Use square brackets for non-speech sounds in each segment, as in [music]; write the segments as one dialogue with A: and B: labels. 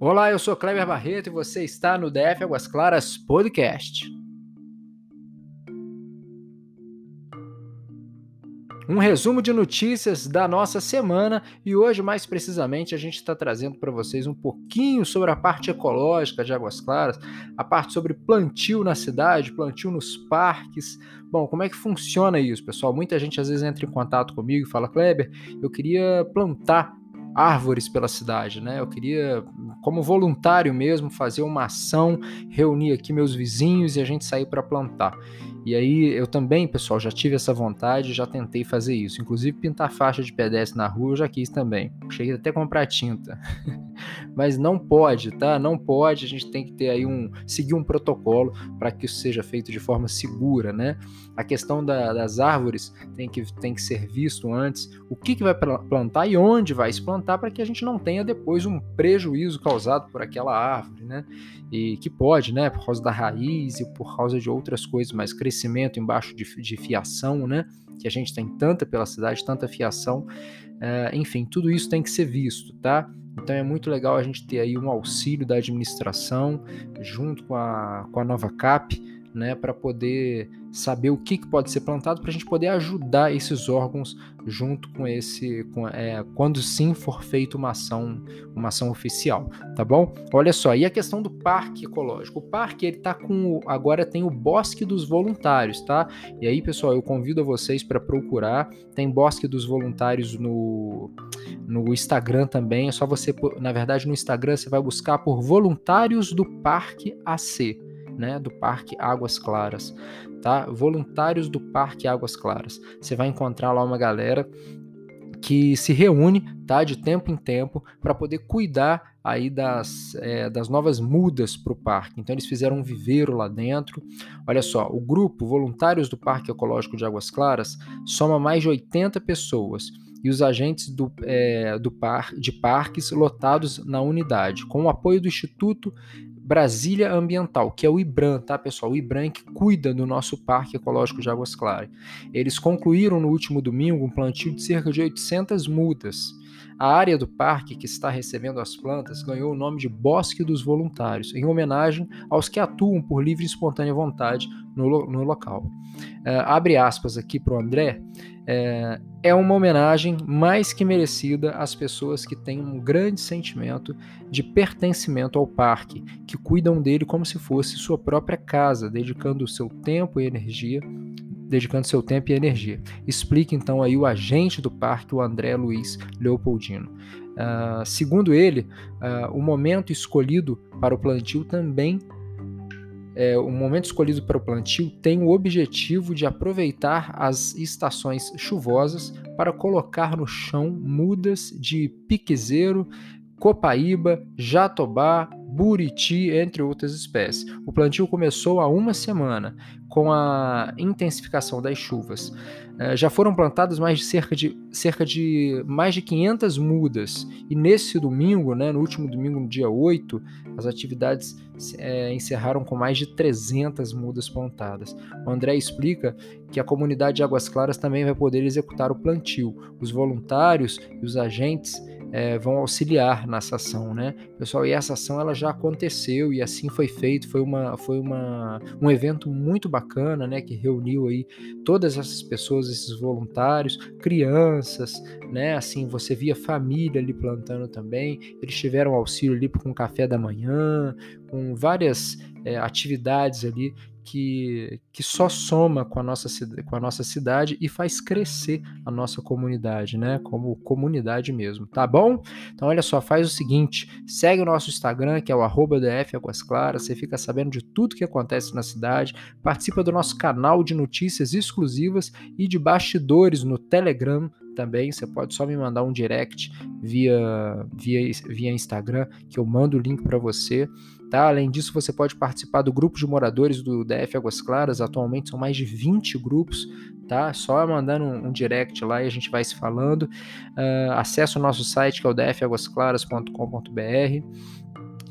A: Olá, eu sou Kleber Barreto e você está no DF Águas Claras Podcast. Um resumo de notícias da nossa semana e hoje, mais precisamente, a gente está trazendo para vocês um pouquinho sobre a parte ecológica de Águas Claras, a parte sobre plantio na cidade, plantio nos parques. Bom, como é que funciona isso, pessoal? Muita gente às vezes entra em contato comigo e fala: Kleber, eu queria plantar árvores pela cidade, né? Eu queria, como voluntário mesmo, fazer uma ação, reunir aqui meus vizinhos e a gente sair para plantar. E aí eu também, pessoal, já tive essa vontade, já tentei fazer isso. Inclusive pintar faixa de pedestre na rua eu já quis também. Cheguei até a comprar tinta. [laughs] Mas não pode, tá? Não pode. A gente tem que ter aí um seguir um protocolo para que isso seja feito de forma segura, né? A questão da, das árvores tem que, tem que ser visto antes. O que, que vai plantar e onde vai se plantar para que a gente não tenha depois um prejuízo causado por aquela árvore, né? E que pode, né? Por causa da raiz e por causa de outras coisas mais crescidas crescimento embaixo de, de fiação, né? Que a gente tem tanta pela cidade, tanta fiação. Uh, enfim, tudo isso tem que ser visto, tá? Então é muito legal a gente ter aí um auxílio da administração junto com a, com a nova CAP, né? Para poder saber o que, que pode ser plantado para a gente poder ajudar esses órgãos junto com esse, com, é, quando sim for feita uma ação, uma ação oficial, tá bom? Olha só, e a questão do parque ecológico. O parque ele tá com agora tem o Bosque dos Voluntários, tá? E aí, pessoal, eu convido a vocês para procurar. Tem Bosque dos Voluntários no no Instagram também. É só você, na verdade, no Instagram você vai buscar por Voluntários do Parque AC né, do Parque Águas Claras, tá? Voluntários do Parque Águas Claras. Você vai encontrar lá uma galera que se reúne, tá, de tempo em tempo, para poder cuidar aí das, é, das novas mudas para o parque. Então eles fizeram um viveiro lá dentro. Olha só, o grupo Voluntários do Parque Ecológico de Águas Claras soma mais de 80 pessoas e os agentes do, é, do par, de parques lotados na unidade, com o apoio do Instituto Brasília Ambiental, que é o IBRAM, tá, pessoal? O IBRAM que cuida do nosso Parque Ecológico de Águas Claras. Eles concluíram no último domingo um plantio de cerca de 800 mudas. A área do parque que está recebendo as plantas ganhou o nome de Bosque dos Voluntários, em homenagem aos que atuam por livre e espontânea vontade no, no local. Uh, abre aspas aqui para o André. É, é uma homenagem mais que merecida às pessoas que têm um grande sentimento de pertencimento ao parque, que cuidam dele como se fosse sua própria casa, dedicando o seu tempo e energia, dedicando seu tempo e energia. Explica então aí o agente do parque, o André Luiz Leopoldino. Uh, segundo ele, uh, o momento escolhido para o plantio também é, o momento escolhido para o plantio tem o objetivo de aproveitar as estações chuvosas para colocar no chão mudas de piquezeiro, copaíba, jatobá, buriti, entre outras espécies. O plantio começou há uma semana, com a intensificação das chuvas. É, já foram plantadas mais de cerca de, cerca de mais de 500 mudas, e nesse domingo, né, no último domingo, no dia 8, as atividades é, encerraram com mais de 300 mudas plantadas. O André explica que a comunidade de Águas Claras também vai poder executar o plantio. Os voluntários e os agentes é, vão auxiliar nessa ação, né? Pessoal, e essa ação ela já aconteceu e assim foi feito, foi, uma, foi uma, um evento muito bacana, né? Que reuniu aí todas essas pessoas, esses voluntários, crianças, né? Assim, você via família ali plantando também, eles tiveram auxílio ali com café da manhã, com várias é, atividades ali que, que só soma com a, nossa, com a nossa cidade e faz crescer a nossa comunidade, né? Como comunidade mesmo, tá bom? Então, olha só, faz o seguinte: segue o nosso Instagram, que é o DF Águas Claras, você fica sabendo de tudo que acontece na cidade, participa do nosso canal de notícias exclusivas e de bastidores no Telegram também. Você pode só me mandar um direct via, via, via Instagram, que eu mando o link para você. Tá? Além disso, você pode participar do grupo de moradores do DF Águas Claras. Atualmente são mais de 20 grupos, tá? Só mandando um, um direct lá e a gente vai se falando. Uh, acesse o nosso site que é o dfaguasclaras.com.br.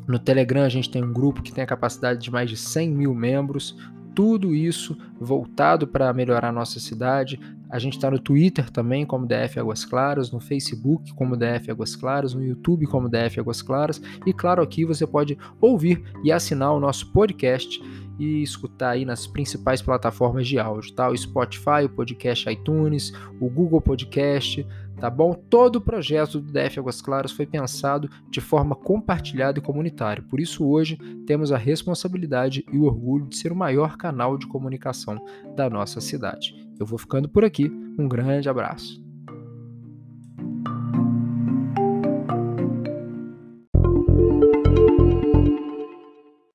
A: No Telegram a gente tem um grupo que tem a capacidade de mais de 100 mil membros tudo isso voltado para melhorar a nossa cidade, A gente está no Twitter também, como DF Águas Claras, no Facebook, como DF Águas Claras, no YouTube, como DF Águas Claras. E claro, aqui você pode ouvir e assinar o nosso podcast e escutar aí nas principais plataformas de áudio, tá? O Spotify, o podcast iTunes, o Google Podcast, tá bom? Todo o projeto do DF Águas Claras foi pensado de forma compartilhada e comunitária. Por isso hoje temos a responsabilidade e o orgulho de ser o maior canal de comunicação da nossa cidade. Eu vou ficando por aqui. Um grande abraço.